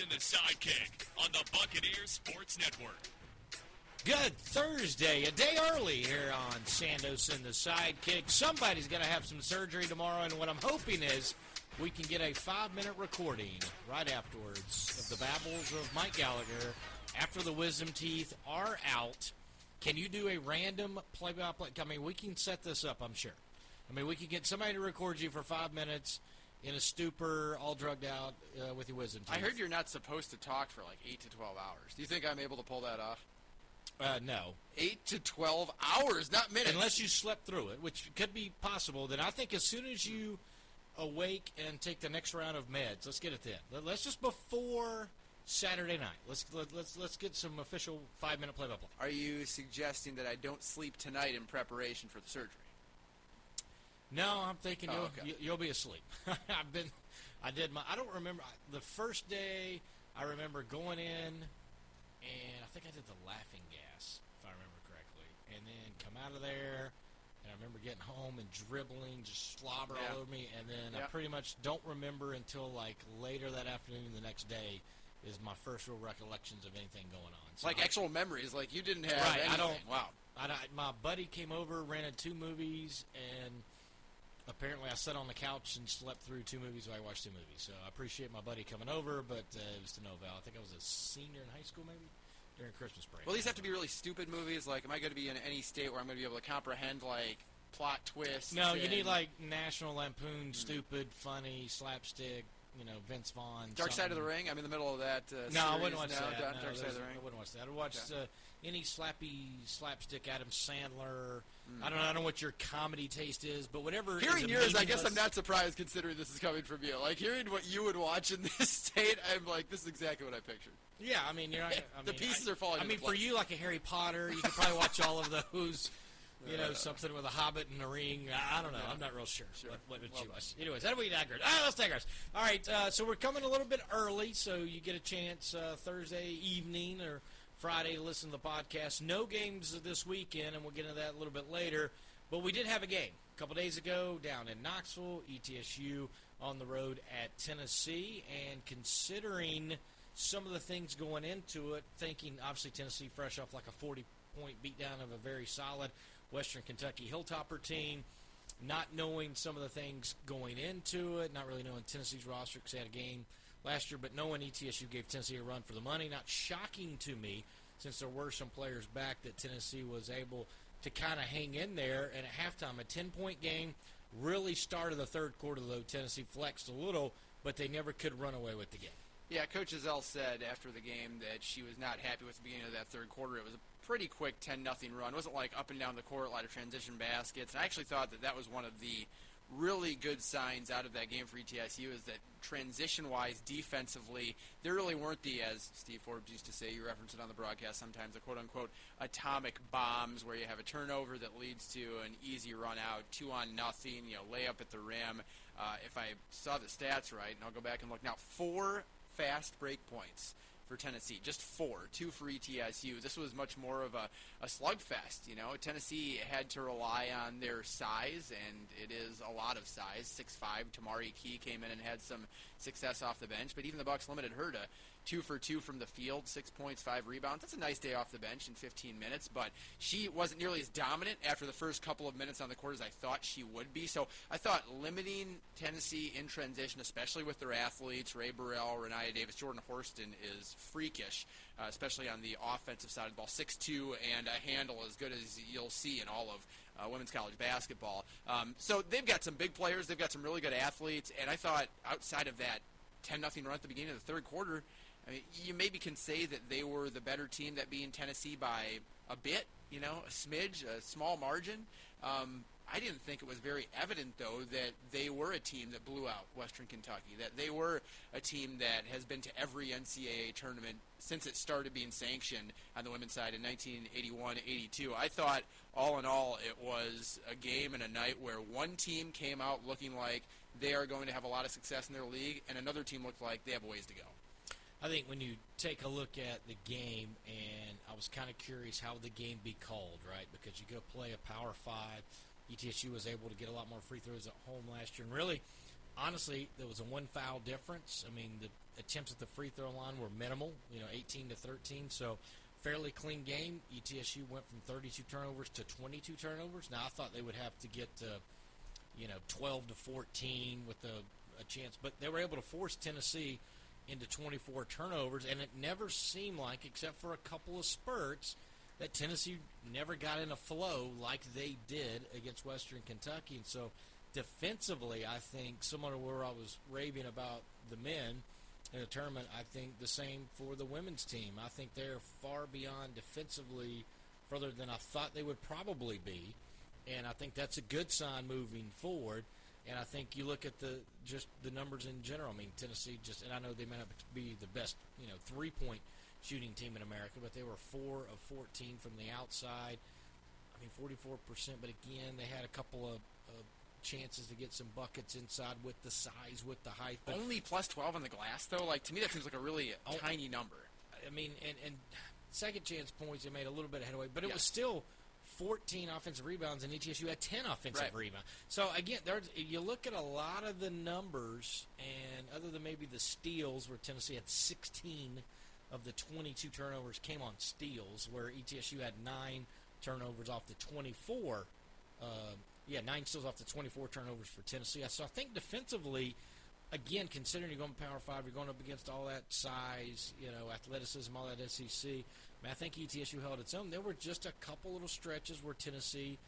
And the sidekick on the Buccaneers Sports Network. Good Thursday, a day early here on Sandos and the Sidekick. Somebody's going to have some surgery tomorrow, and what I'm hoping is we can get a five minute recording right afterwards of the babbles of Mike Gallagher after the wisdom teeth are out. Can you do a random play by play? I mean, we can set this up, I'm sure. I mean, we can get somebody to record you for five minutes in a stupor, all drugged out uh, with your wisdom teeth. I heard you're not supposed to talk for like 8 to 12 hours. Do you think I'm able to pull that off? Uh, no. 8 to 12 hours, not minutes. Unless you slept through it, which could be possible, then I think as soon as you awake and take the next round of meds, let's get it then. Let- Let's just before Saturday night. Let's let, let's let's get some official five minute play by play. Are you suggesting that I don't sleep tonight in preparation for the surgery? No, I'm thinking Oh, you'll okay. you, you'll be asleep. I've been, I did my. I don't remember the first day. I remember going in, and I think I did the laughing gas, if I remember correctly, and then come out of there. And I remember getting home and dribbling, just slobber Yeah. all over me, and then I pretty much don't remember until like later that afternoon, the next day, is my first real recollections of anything going on. So Like I- actual memories, like you didn't have Right, I don't- Wow. I, I- my buddy came over, rented two movies, and apparently I sat on the couch and slept through two movies while I watched two movies. So I appreciate my buddy coming over, but uh, it was to no avail. I think I was a senior in high school, maybe during Christmas break. Well, these have to be really stupid movies. Like, am I going to be in any state where I'm going to be able to comprehend like plot twists? No, you need like National Lampoon, stupid, funny, slapstick. You know, Vince Vaughn. Dark Side of the. Ring. I'm in the middle of that. Uh, No, I wouldn't watch now. that. Dark, No, Dark Side of the Ring. I wouldn't watch that. I'd watch Okay. uh, any slappy slapstick Adam Sandler. I don't know. I don't know what your comedy taste is, but whatever. Hearing yours, I guess I'm not surprised considering this is coming from you. Like hearing what you would watch in this state, I'm like, this is exactly what I pictured. Yeah, I mean, you're not. I The pieces I, are falling I mean, for you, like a Harry Potter, you could probably watch all of those. You know, something with a Hobbit and a ring. I don't know. I'm not real sure, what, what would you watch. Anyways, that we digress. Ah, let's digress. All right, uh, so we're coming a little bit early, so you get a chance uh, Thursday evening or Friday to listen to the podcast. No games this weekend, and we'll get into that a little bit later. But we did have a game a couple days ago down in Knoxville, ETSU on the road at Tennessee, and considering some of the things going into it, thinking obviously Tennessee fresh off like a 40 point beatdown of a very solid Western Kentucky Hilltopper team, not knowing some of the things going into it, not really knowing Tennessee's roster because they had a game last year, but no one ETSU gave Tennessee a run for the money, not shocking to me since there were some players back that Tennessee was able to kind of hang in there. And at halftime, a 10 point game really started the third quarter, though. Tennessee flexed a little, but they never could run away with the game. Yeah, Coach Ezell said after the game that she was not happy with the beginning of that third quarter. It was a pretty quick 10 nothing run. It wasn't like up and down the court, a lot of transition baskets. And I actually thought that that was one of the really good signs out of that game for ETSU is that transition-wise, defensively, there really weren't the, as Steve Forbes used to say, you reference it on the broadcast sometimes, the quote-unquote atomic bombs where you have a turnover that leads to an easy run out, two on nothing, you know, layup at the rim. Uh, if I saw the stats right, and I'll go back and look now, four fast break points for Tennessee. Just four, two for ETSU. This was much more of a, a slugfest. You know, Tennessee had to rely on their size, and it is a lot of size. Six five. Tamari Key came in and had some success off the bench, but even the Bucks limited her to two for two from the field, six points, five rebounds. That's a nice day off the bench in 15 minutes, but she wasn't nearly as dominant after the first couple of minutes on the court as I thought she would be. So I thought limiting Tennessee in transition, especially with their athletes, Rae Burrell, Rennia Davis, Jordan Horston, is freakish, uh, especially on the offensive side of the ball. 6'2 and a handle as good as you'll see in all of uh, women's college basketball. Um, so they've got some big players, they've got some really good athletes, and I thought outside of that 10 nothing run at the beginning of the third quarter, I mean, you maybe can say that they were the better team, that being Tennessee by a bit, you know, a smidge, a small margin. Um, I didn't think it was very evident, though, that they were a team that blew out Western Kentucky, that they were a team that has been to every NCAA tournament since it started being sanctioned on the women's side in 1981 82. I thought, all in all, it was a game and a night where one team came out looking like they are going to have a lot of success in their league, and another team looked like they have a ways to go. I think when you take a look at the game, and I was kind of curious how the game be called, right? Because you go play a Power Five. ETSU was able to get a lot more free throws at home last year, and really, honestly, there was a one foul difference. I mean, the attempts at the free throw line were minimal, you know, 18 to 13. So, fairly clean game. ETSU went from 32 turnovers to 22 turnovers. Now, I thought they would have to get to, you know, 12 to 14 with a, a chance, but they were able to force Tennessee into 24 turnovers, and it never seemed like, except for a couple of spurts, that Tennessee never got in a flow like they did against Western Kentucky. And so, defensively, I think similar to where I was raving about the men in the tournament, I think the same for the women's team. I think they're far beyond defensively, further than I thought they would probably be, and I think that's a good sign moving forward. And I think you look at the just the numbers in general. I mean, Tennessee just, and I know they may not be the best, you know, three point shooting team in America, but they were four of 14 from the outside. I mean, 44%, but again, they had a couple of, of chances to get some buckets inside with the size, with the height. But Only plus 12 on the glass, though. Like to me, that seems like a really Oh. tiny number. I mean, and, and second chance points, they made a little bit of headway, but it was still 14 offensive rebounds, and ETSU had 10 offensive Right. rebounds. So again, there's, you look at a lot of the numbers, and other than maybe the steals, where Tennessee had 16 of the 22 turnovers came on steals, where ETSU had nine turnovers off the 24. Uh, yeah, nine steals off the 24 turnovers for Tennessee. So I think defensively, again, considering you're going to Power Five, you're going up against all that size, you know, athleticism, all that SEC. I, mean, I think ETSU held its own. There were just a couple little stretches where Tennessee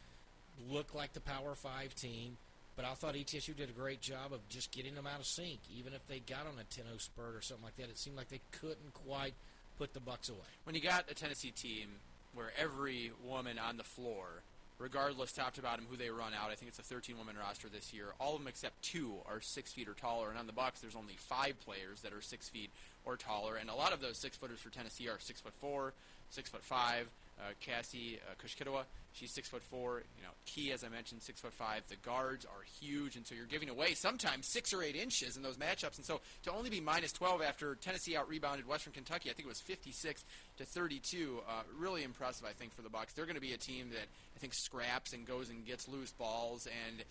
looked like the Power Five team, but I thought ETSU did a great job of just getting them out of sync. Even if they got on a 10-0 spurt or something like that, it seemed like they couldn't quite put the Bucks away. when you got a Tennessee team where every woman on the floor, regardless top to bottom who they run out, I think it's a 13 woman roster this year. All of them except two are six feet or taller, and on the Bucks there's only five players that are six feet or taller, and a lot of those six footers for Tennessee are six foot four, six foot five. Uh, Cassie uh, she's six foot four. You know, Key, as I mentioned, six foot five. The guards are huge, and so you're giving away sometimes six or eight inches in those matchups. And so to only be minus 12 after Tennessee out rebounded Western Kentucky, I think it was 56 to 32. Uh, really impressive, I think, for the Bucks. They're going to be a team that I think scraps and goes and gets loose balls and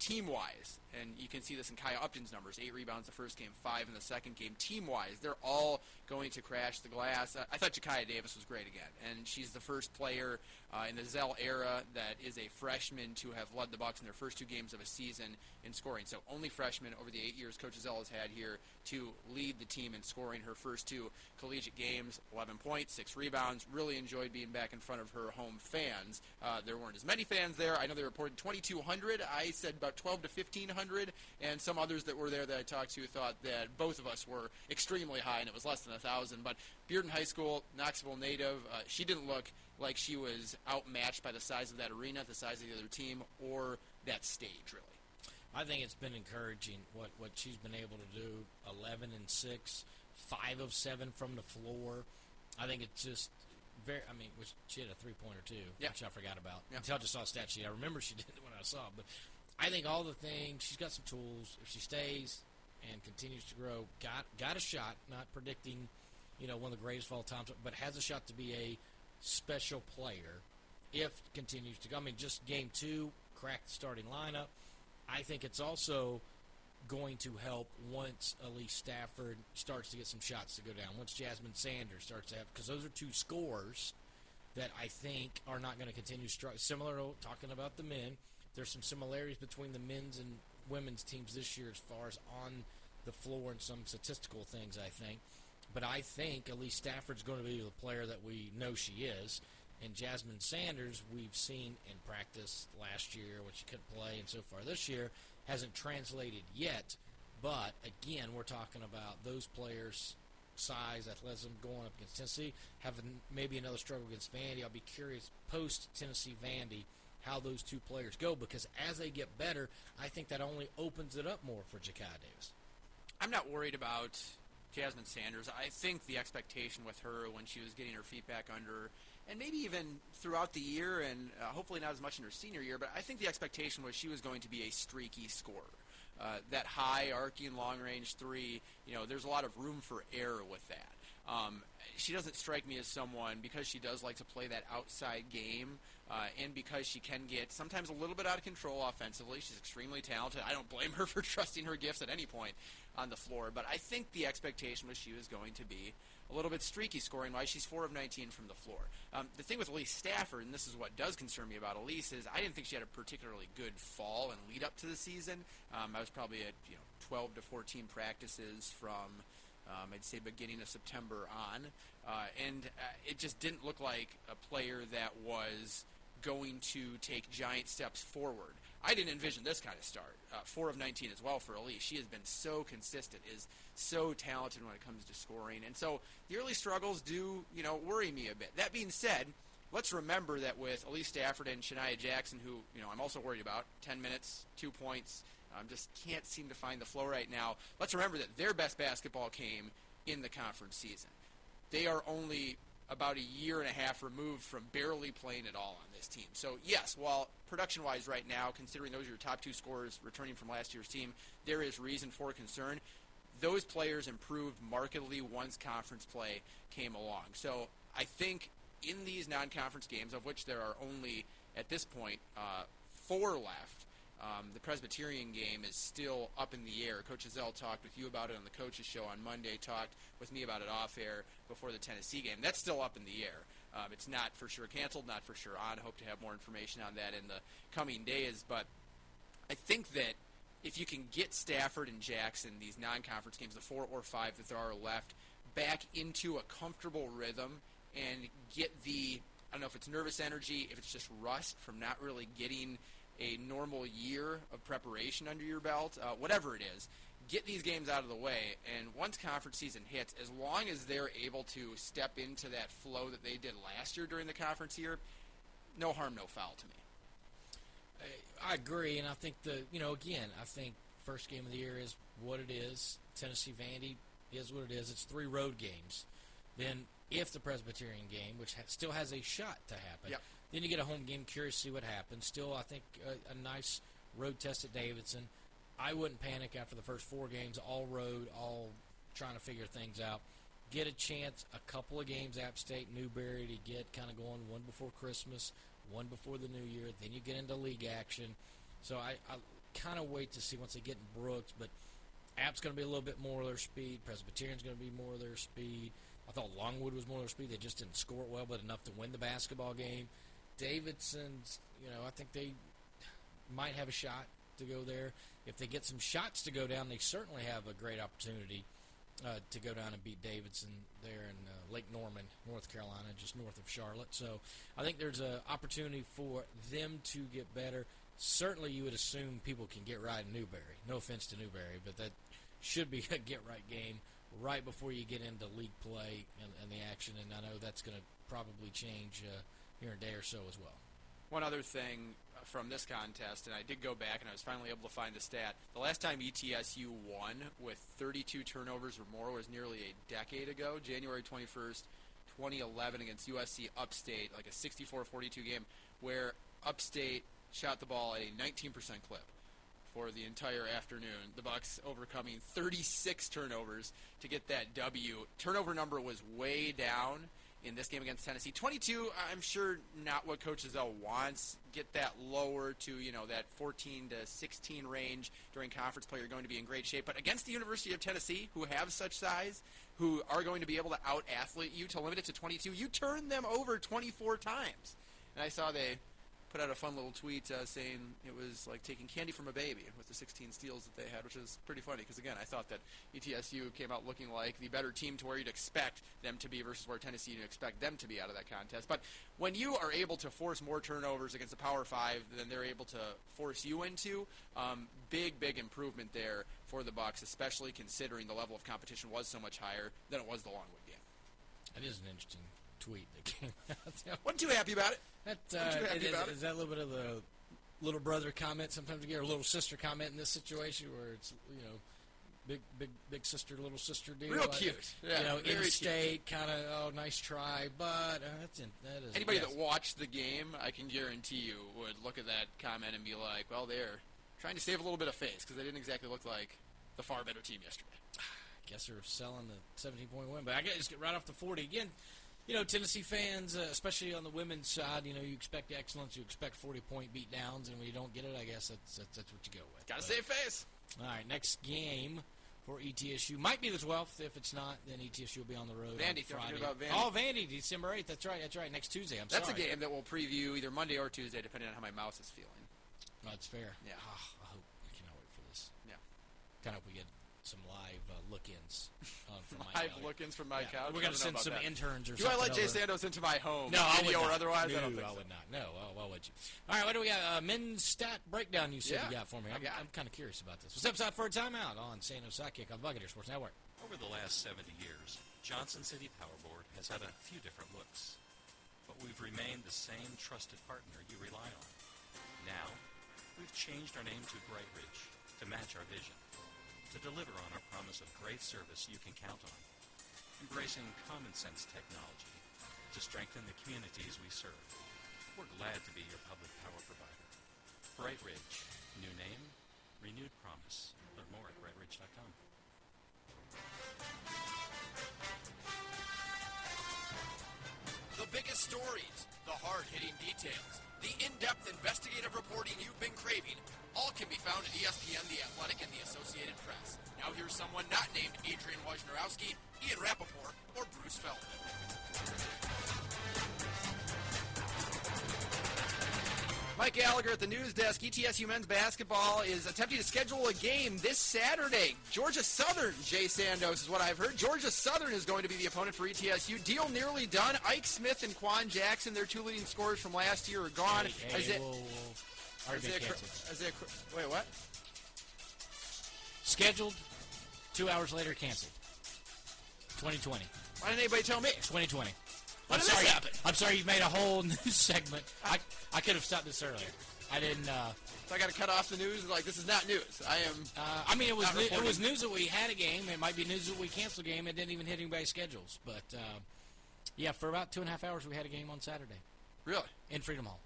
team wise, and you can see this in Kaya Upton's numbers eight rebounds the first game, five in the second game. Team wise, they're all going to crash the glass. Uh, I thought Jakhyia Davis was great again, and she's the first player uh, in the Ezell era that is a freshman to have led the Bucks in their first two games of a season in scoring. So only freshman over the eight years Coach Ezell has had here to lead the team in scoring her first two collegiate games, 11 points, six rebounds. Really enjoyed being back in front of her home fans. Uh, there weren't as many fans there. I know they reported 2,200. I said about 12 to 1,500, and some others that were there that I talked to thought that both of us were extremely high, and it was less than a thousand. But Bearden High School, Knoxville native, uh, she didn't look like she was outmatched by the size of that arena, the size of the other team, or that stage, really. I think it's been encouraging what, what she's been able to do. Eleven and six, five of seven from the floor. I think it's just very. I mean, which she had a three pointer too, Yeah. which I forgot about Yeah. until I just saw a stat sheet. I remember she did it when I saw it, but I think all the things she's got some tools. If she stays and continues to grow, got got a shot. Not predicting, you know, one of the greatest of all time, but has a shot to be a special player if continues to go. I mean, just game two, crack the starting lineup. I think it's also going to help once Elise Stafford starts to get some shots to go down. Once Jasmine Sanders starts to have, because those are two scores that I think are not going to continue strong. Similar to talking about the men, there's some similarities between the men's and women's teams this year as far as on the floor and some statistical things. I think, but I think Elise Stafford's going to be the player that we know she is. And Jasmine Sanders, we've seen in practice last year when she couldn't play, and so far this year hasn't translated yet. But again, we're talking about those players size, athleticism going up against Tennessee. Having maybe another struggle against Vandy. I'll be curious post Tennessee Vandy how those two players go because as they get better, I think that only opens it up more for Jakhyia Davis. I'm not worried about Jasmine Sanders. I think the expectation with her when she was getting her feet back under and maybe even throughout the year, and uh, hopefully not as much in her senior year, but I think the expectation was she was going to be a streaky scorer. Uh, that high arcing long range three, you know, there's a lot of room for error with that. Um, she doesn't strike me as someone because she does like to play that outside game, uh, and because she can get sometimes a little bit out of control offensively. She's extremely talented. I don't blame her for trusting her gifts at any point on the floor, but I think the expectation was she was going to be a little bit streaky scoring wise. She's 4 of 19 from the floor. Um, the thing with Elise Stafford, and this is what does concern me about Elise, is I didn't think she had a particularly good fall and lead up to the season. Um, I was probably at you know 12 to 14 practices from um, I'd say beginning of September on, uh, and uh, it just didn't look like a player that was going to take giant steps forward. I didn't envision this kind of start. Uh, four of 19 as well for Elise. She has been so consistent, is so talented when it comes to scoring, and so the early struggles do, you know, worry me a bit. That being said, let's remember that with Elise Stafford and Shania Jackson, who you know I'm also worried about, 10 minutes, two points, um, just can't seem to find the flow right now. Let's remember that their best basketball came in the conference season. They are only about a year and a half removed from barely playing at all on this team. So, yes, while production wise right now, considering those are your top two scorers returning from last year's team, there is reason for concern. Those players improved markedly once conference play came along. So, I think in these non conference games, of which there are only, at this point, uh, four left, um, the Presbyterian game is still up in the air. Coach Ezell talked with you about it on the coaches show on Monday. Talked with me about it off air before the Tennessee game. That's still up in the air. Um, it's not for sure canceled, not for sure on. Hope to have more information on that in the coming days. But I think that if you can get Stafford and Jackson these non-conference games, the four or five that there are left, back into a comfortable rhythm and get the I don't know if it's nervous energy, if it's just rust from not really getting a normal year of preparation under your belt, uh, whatever it is, get these games out of the way. And once conference season hits, as long as they're able to step into that flow that they did last year during the conference year, no harm, no foul to me. I agree, and I think the you know again, I think first game of the year is what it is. Tennessee Vandy is what it is. It's three road games. Then if the Presbyterian game, which ha- still has a shot to happen, Yep. Then you get a home game. Curious to see what happens. Still, I think a, a nice road test at Davidson. I wouldn't panic after the first four games, all road, all trying to figure things out. Get a chance, a couple of games, App State, Newberry, to get kind of going. One before Christmas, one before the New Year. Then you get into league action. So I, I kind of wait to see once they get in Brooks, but App's going to be a little bit more of their speed. Presbyterian's going to be more of their speed. I thought Longwood was more of their speed. They just didn't score it well, but enough to win the basketball game. Davidson's, you know, I think they might have a shot to go there. If they get some shots to go down, they certainly have a great opportunity uh, to go down and beat Davidson there in uh, Lake Norman, North Carolina, just north of Charlotte. So I think there's an opportunity for them to get better. Certainly, you would assume people can get right in Newberry. No offense to Newberry, but that should be a get right game right before you get into league play and, and the action. And I know that's going to probably change uh, here in a day or so as well. One other thing uh, from this contest, and I did go back and I was finally able to find the stat. The last time ETSU won with 32 turnovers or more was nearly a decade ago, January 21st, 2011, against USC Upstate, like a 64-42 game, where Upstate shot the ball at a 19% clip for the entire afternoon. The Bucks overcoming 36 turnovers to get that W. Turnover number was way down in this game against Tennessee. 22, I'm sure not what Coach Ezell wants. Get that lower to, you know, that 14 to 16 range during conference play. You're going to be in great shape. But against the University of Tennessee, who have such size, who are going to be able to out-athlete you to limit it to 22, you turn them over 24 times. And I saw they put out a fun little tweet uh, saying it was like taking candy from a baby with the 16 steals that they had, which is pretty funny because again, I thought that ETSU came out looking like the better team to where you'd expect them to be versus where Tennessee you'd expect them to be out of that contest. But when you are able to force more turnovers against the Power Five than they're able to force you into, um, big big improvement there for the Bucks, especially considering the level of competition was so much higher than it was the Longwood game. That is an interesting tweet that came out. Wasn't too happy about it. That uh, happy it is, it? is that a little bit of the little brother comment sometimes you get, or little sister comment in this situation where it's you know big big big sister little sister deal. Real Like, cute. Yeah, you know, in state, kind of oh nice try, but uh, that's in, that is Anybody that watched the game, I can guarantee you, would look at that comment and be like, "Well, they're trying to save a little bit of face because they didn't exactly look like the far better team yesterday." I guess they're selling the 17 point win. But I guess get right off the 40 again. You know, Tennessee fans, uh, especially on the women's side, you know, you expect excellence, you expect 40 point beat downs, and when you don't get it, I guess that's that's, that's what you go with. Gotta But- save face. All right, next game for ETSU might be the 12th. If it's not, then ETSU will be on the road Vandy, on Friday. about Vandy. Oh, Vandy, December 8th. That's right. That's right. Next Tuesday. I'm That's sorry. a game that we'll preview either Monday or Tuesday, depending on how my mouse is feeling. Oh, that's fair. Yeah. Ah, I hope. I cannot wait for this. Yeah. Kind of hope we get look-ins uh, from my Live gallery. look-ins from my Yeah, couch. We're gonna send some that. interns or something. Do I let Jay over. Sandos into my home? No, I would video or not. otherwise? No, I don't think so. would not. No, well, why would you? All right, what do we got? Uh, men's stat breakdown. You said Yeah, you got for me. I I'm, I'm kind of curious about this. What's up, side for a timeout on San Jose Sidekick on Buccaneer Sports Network? Over the last 70 years, Johnson City Power Board has had a few different looks, but we've remained the same trusted partner you rely on. Now, we've changed our name to Bright Ridge to match our vision, to deliver on our promise of great service you can count on, embracing common sense technology to strengthen the communities we serve. We're glad to be your public power provider. Bright Ridge, new name, renewed promise. Learn more at brightridge.com. The biggest stories, the hard-hitting details, the in-depth investigative reporting you've been craving, all can be found at ESPN, The Athletic, and the Associated Press. Now here's someone not named Adrian Wojnarowski, Ian Rapoport, or Bruce Feldman. Mike Gallagher at the news desk. ETSU men's basketball is attempting to schedule a game this Saturday. Georgia Southern, Jay Sandos is what I've heard. Georgia Southern is going to be the opponent for ETSU. Deal nearly done. Ike Smith and Quan Jackson, their two leading scorers from last year, are gone. Hey, hey, Isaiah- whoa, whoa. Already been Isaiah Cr- canceled. Isaiah Cr- wait, what? Scheduled, two hours later canceled. 2020. Why didn't anybody tell me? 2020. When I'm did this sorry. happen? I'm sorry. You've made a whole news segment. I I could have stopped this earlier. I didn't. Uh, So I got to cut off the news. Like this is not news. I am. uh, I mean, it was Not new, it reporting. was news that we had a game. It might be news that we canceled a game. It didn't even hit anybody's schedules. But uh, yeah, for about two and a half hours, we had a game on Saturday Really? in Freedom Hall.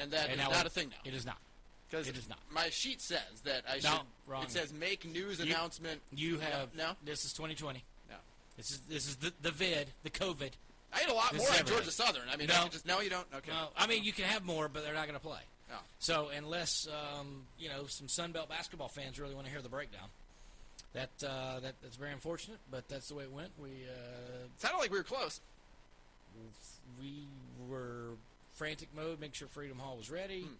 And that And is now not it- a thing now. It is not. Because it is not. My sheet says that I No, should. wrong. It says make news You- announcement. You have No? This is 2020. No. This is this is the the vid, the COVID. I had a lot This more on. Georgia Southern. I mean, No. I just no, you don't. Okay. No, I mean you can have more, but they're not going to play. No. So unless um, you know some Sun Belt basketball fans really want to hear the breakdown, that uh, that that's very unfortunate. But that's the way it went. We uh, Sounded like we were close. we were frantic mode, make sure Freedom Hall was ready, Hmm.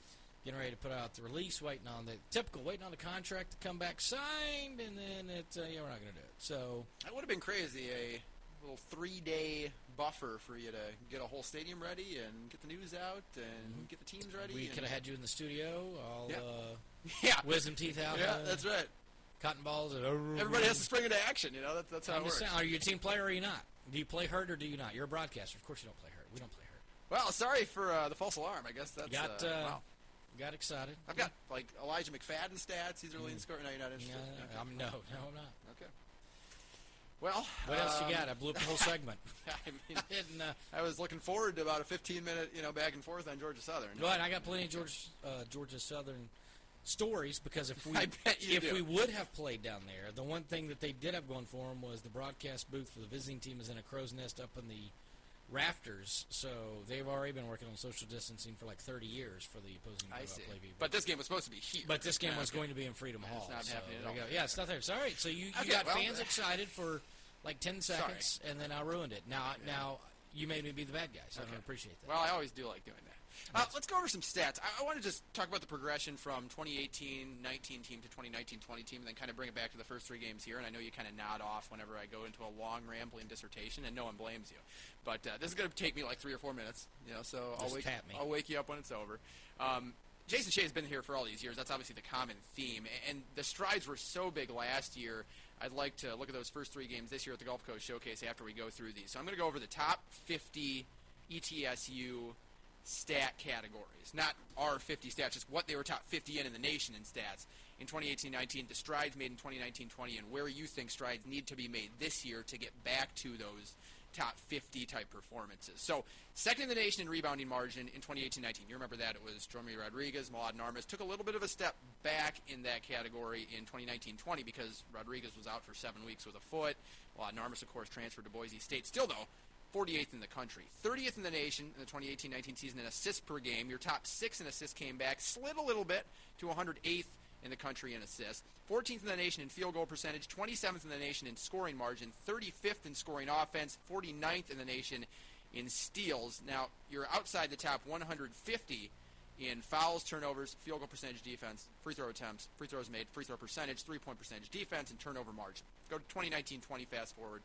getting ready to put out the release, waiting on the typical, waiting on the contract to come back signed, and then it uh, yeah we're not going to do it. So That would have been crazy. A little three-day buffer for you to get a whole stadium ready and get the news out and get the teams ready. Mm-hmm. we could have had you in the studio, all Yeah. uh, yeah, wisdom teeth out, yeah, uh, that's right. cotton balls. And, Everybody has to spring into action. You know, that, that's how I'm it works. saying, are you a team player or are you not? Do you play hurt or do you not? You're a broadcaster. Of course you don't play hurt. We don't play. Well, sorry for uh, the false alarm. I guess that's. Got uh, uh, wow. got excited. I've got like Elijah McCadden stats. He's a leading scorer. No, you're not Yeah, interested. I'm, no, no, I'm not. Okay. Well, What else um, you got? I blew up the whole segment. I mean. Uh, I was looking forward to about a 15 minute, you know, back and forth on Georgia Southern. Ahead. I got plenty of Georgia, uh, Georgia Southern stories because if we I bet you if do. we would have played down there, the one thing that they did have going for them was the broadcast booth for the visiting team is in a crow's nest up in the rafters. So they've already been working on social distancing for like 30 years for the opposing I see. play people. But this game was supposed to be here. But this game Yeah, was okay. going to be in Freedom Hall. not so happening at all. go. Yeah, it's not there. Sorry. So you, you Okay, got well, fans excited for like 10 seconds, and then I ruined it. Now, now you made me be the bad guy, so I don't appreciate that. Well, I always do like doing that. Uh, let's go over some stats. I, I want to just talk about the progression from 2018-19 team to 2019-20 team, and then kind of bring it back to the first three games here. And I know you kind of nod off whenever I go into a long rambling dissertation, and no one blames you. But uh, this is going to take me like three or four minutes, you know. So I'll wake me. I'll wake you up when it's over. Um, Jason Shay has been here for all these years. That's obviously the common theme, and the strides were so big last year. I'd like to look at those first three games this year at the Gulf Coast Showcase after we go through these. So I'm going to go over the top 50 E ETSU stat categories, not our 50 stats, just what they were top 50 in in the nation in stats in 2018-19, the strides made in 2019-20, and where you think strides need to be made this year to get back to those top 50 type performances. So, second in the nation in rebounding margin in 2018-19. You remember that it was Jeromy Rodriguez, Mladen Armas took a little bit of a step back in that category in 2019-20 because Rodriguez was out for seven weeks with a foot. Mladen Armas, of course, transferred to Boise State. Still, though, 48th in the country. 30th in the nation in the 2018-19 season in assists per game. Your top six in assists came back, slid a little bit to 108th in the country in assists. 14th in the nation in field goal percentage, 27th in the nation in scoring margin, 35th in scoring offense, 49th in the nation in steals. Now, you're outside the top 150 in fouls, turnovers, field goal percentage defense, free throw attempts, free throws made, free throw percentage, three point percentage defense, and turnover margin. Go to 2019 20 fast forward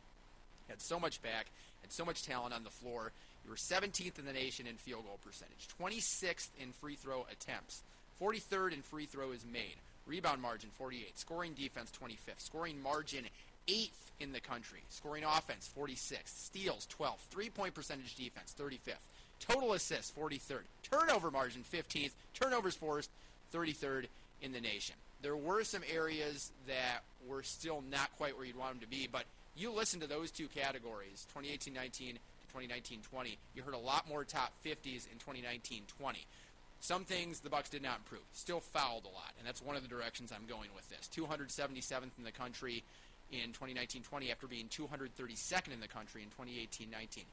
had so much back, had so much talent on the floor. You were 17th in the nation in field goal percentage, 26th in free throw attempts, 43rd in free throws made, rebound margin 48, scoring defense 25th, scoring margin 8th in the country, scoring offense 46th, steals 12th, three point percentage defense 35th, total assists 43rd, turnover margin 15th, turnovers forced 33rd in the nation. There were some areas that were still not quite where you'd want them to be, but you listen to those two categories, 2018-19 to 2019-20, you heard a lot more top 50s in 2019-20. Some things the Bucks did not improve. Still fouled a lot, and that's one of the directions I'm going with this. 277th in the country in 2019-20 after being 232nd in the country in 2018-19.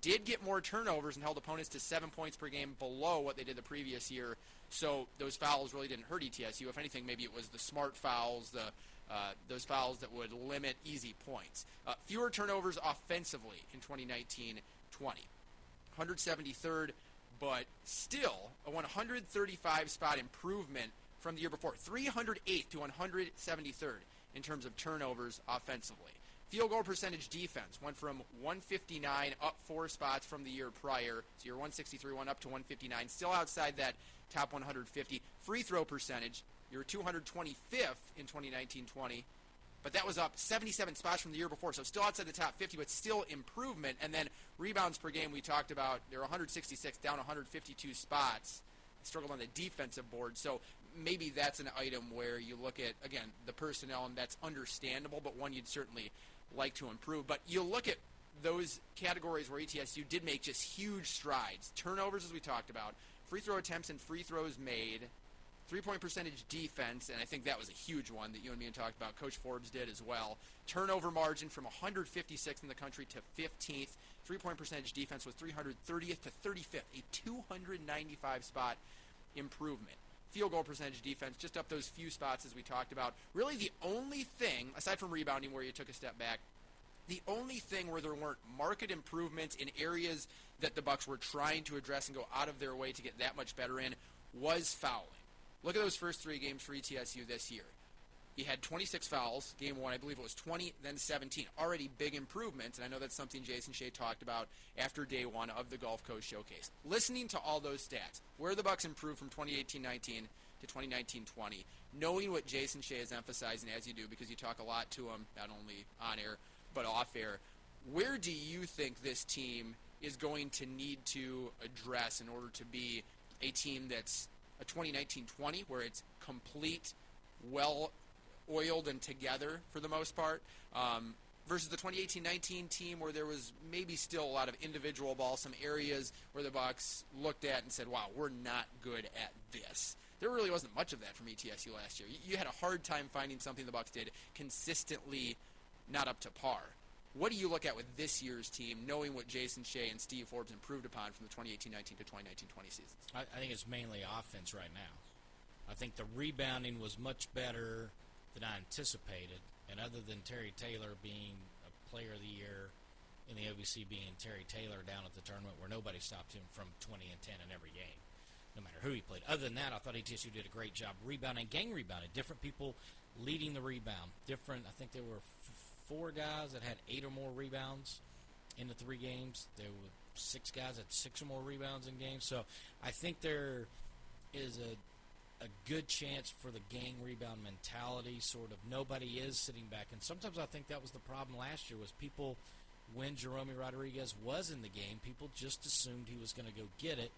Did get more turnovers and held opponents to seven points per game below what they did the previous year. So those fouls really didn't hurt ETSU. If anything, maybe it was the smart fouls, the uh, those fouls that would limit easy points. Uh, fewer turnovers offensively in 2019-20. 173rd, but still a 135 spot improvement from the year before. 308th to 173rd in terms of turnovers offensively. Field goal percentage defense went from 159 up four spots from the year prior. So you're 163, one up to 159, still outside that top 150. Free throw percentage, you're 225th in 2019-20, but that was up 77 spots from the year before, so still outside the top 50, but still improvement. And then rebounds per game, we talked about, they're 166, down 152 spots. Struggled on the defensive board, so maybe that's an item where you look at again the personnel, and that's understandable, but one you'd certainly like to improve. But you look at those categories where ETSU did make just huge strides. Turnovers, as we talked about, free throw attempts and free throws made, three point percentage defense, and I think that was a huge one that you and me and talked about. Coach Forbes did as well. Turnover margin from 156th in the country to 15th. Three point percentage defense was 330th to 35th, a 295 spot improvement. Field goal percentage defense, just up those few spots as we talked about. Really, the only thing, aside from rebounding where you took a step back, the only thing where there weren't market improvements in areas that the Bucks were trying to address and go out of their way to get that much better in was fouling. Look at those first three games for ETSU this year. He had 26 fouls. Game one, I believe it was 20, then 17. Already big improvements, and I know that's something Jason Shay talked about after day one of the Gulf Coast Showcase. Listening to all those stats, where the Bucks improved from 2018-19 to 2019-20, knowing what Jason Shay is emphasizing as you do, because you talk a lot to him, not only on air but off air. Where do you think this team is going to need to address in order to be a team that's a 2019-20 where it's complete, well oiled and together for the most part, um, versus the 2018-19 team where there was maybe still a lot of individual ball, some areas where the Bucks looked at and said, "Wow, we're not good at this." There really wasn't much of that from ETSU last year. You, you had a hard time finding something the Bucks did consistently not up to par. What do you look at with this year's team, knowing what Jason Shay and Steve Forbes improved upon from the 2018-19 to 2019-20 seasons? I, I think it's mainly offense right now. I think the rebounding was much better than I anticipated, and other than Terry Taylor being a Player of the Year in the OVC being Terry Taylor down at the tournament, where nobody stopped him from 20 and 10 in every game, no matter who he played. Other than that, I thought ETSU did a great job rebounding, gang rebounding. Different people leading the rebound. Different. I think there were four guys that had eight or more rebounds in the three games. There were six guys that six or more rebounds in games. So I think there is a a good chance for the gang rebound mentality. Sort of nobody is sitting back, and sometimes I think that was the problem last year was people when Jeromy Rodriguez was in the game, people just assumed he was going to go get it,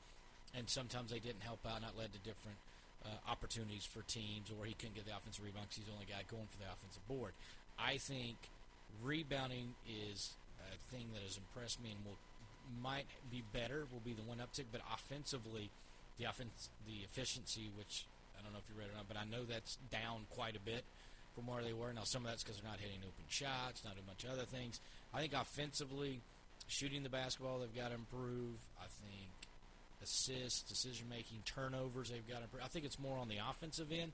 and sometimes they didn't help out, and that led to different uh, opportunities for teams, or he couldn't get the offensive rebound because he's the only guy going for the offensive board. I think rebounding is a thing that has impressed me and will might be better, will be the one uptick, but offensively, the offense, the efficiency, which I don't know if you read it or not, but I know that's down quite a bit from where they were. Now, some of that's because they're not hitting open shots, not a bunch of other things. I think offensively, shooting the basketball, they've got to improve. I think assists, decision making, turnovers, they've got to improve. I think it's more on the offensive end.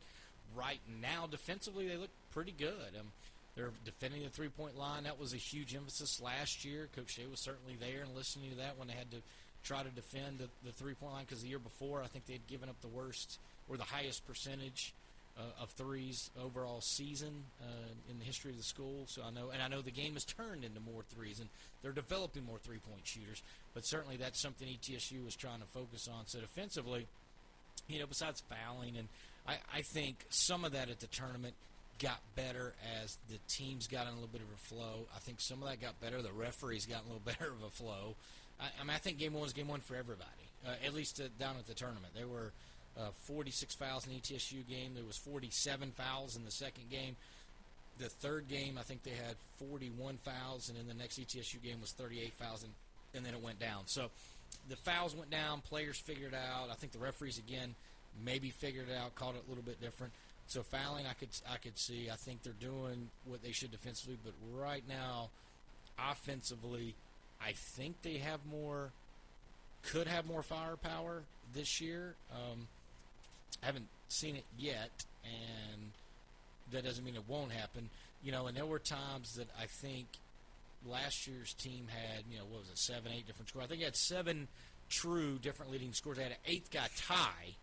Right now, defensively, they look pretty good. Um, they're defending the three point line. That was a huge emphasis last year. Coach Shay was certainly there and listening to that when they had to try to defend the, the three point line because the year before, I think they'd given up the worst or the highest percentage uh, of threes overall season uh, in the history of the school. So I know, and I know the game has turned into more threes, and they're developing more three point shooters. But certainly that's something ETSU is trying to focus on. So defensively, you know, besides fouling, and I, I think some of that at the tournament got better as the teams got in a little bit of a flow. I think some of that got better. The referees got a little better of a flow. I, I mean, I think game one was game one for everybody, uh, at least uh, down at the tournament. There were uh, 46 fouls in the ETSU game. There was 47 fouls in the second game. The third game, I think they had 41 fouls, and in the next ETSU game was 38 fouls, and, and then it went down. So the fouls went down. Players figured out. I think the referees again maybe figured it out, called it a little bit different. So fouling, I could I could see. I think they're doing what they should defensively, but right now, offensively, I think they have more, could have more firepower this year. Um, I haven't seen it yet, and that doesn't mean it won't happen. You know, and there were times that I think last year's team had, you know, what was it, seven, eight different scores. I think it had seven true different leading scores. They had an eighth guy tie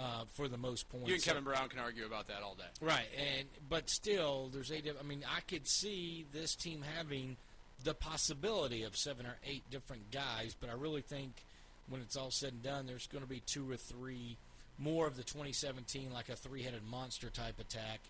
uh, for the most points. You and Kevin Brown can argue about that all day. Right, and but still, there's eight. I mean, I could see this team having the possibility of seven or eight different guys, but I really think when it's all said and done, there's going to be two or three more of the 2017 like a three-headed monster type attack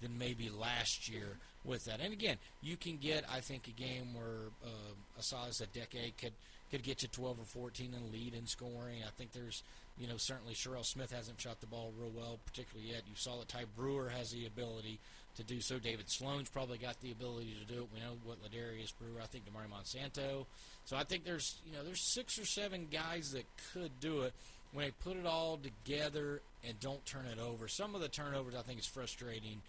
than maybe last year with that. And again, you can get I think a game where uh, a size a decade could could get you 12 or 14 and lead in scoring. I think there's you know certainly Serrel Smith hasn't shot the ball real well, particularly yet. You saw that Ty Brewer has the ability to do so. David Sloan's probably got the ability to do it. We know what LeDarrius Brewer. I think Damari Monsanto. So I think there's you know there's six or seven guys that could do it when they put it all together and don't turn it over. Some of the turnovers I think is frustrating,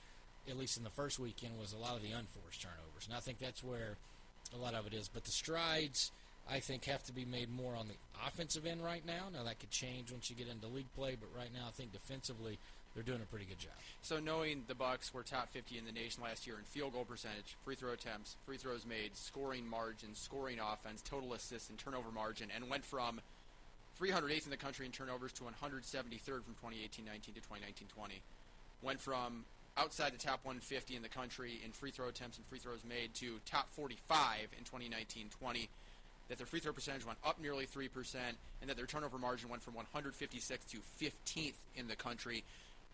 at least in the first weekend, was a lot of the unforced turnovers, and I think that's where a lot of it is. But the strides. I think have to be made more on the offensive end right now. Now that could change once you get into league play, but right now I think defensively they're doing a pretty good job. So knowing the Bucks were top 50 in the nation last year in field goal percentage, free throw attempts, free throws made, scoring margin, scoring offense, total assists, and turnover margin, and went from 308th in the country in turnovers to 173rd from 2018-19 to 2019-20. Went from outside the top 150 in the country in free throw attempts and free throws made to top 45 in 2019-20. That their free throw percentage went up nearly 3%, and that their turnover margin went from 156th to 15th in the country.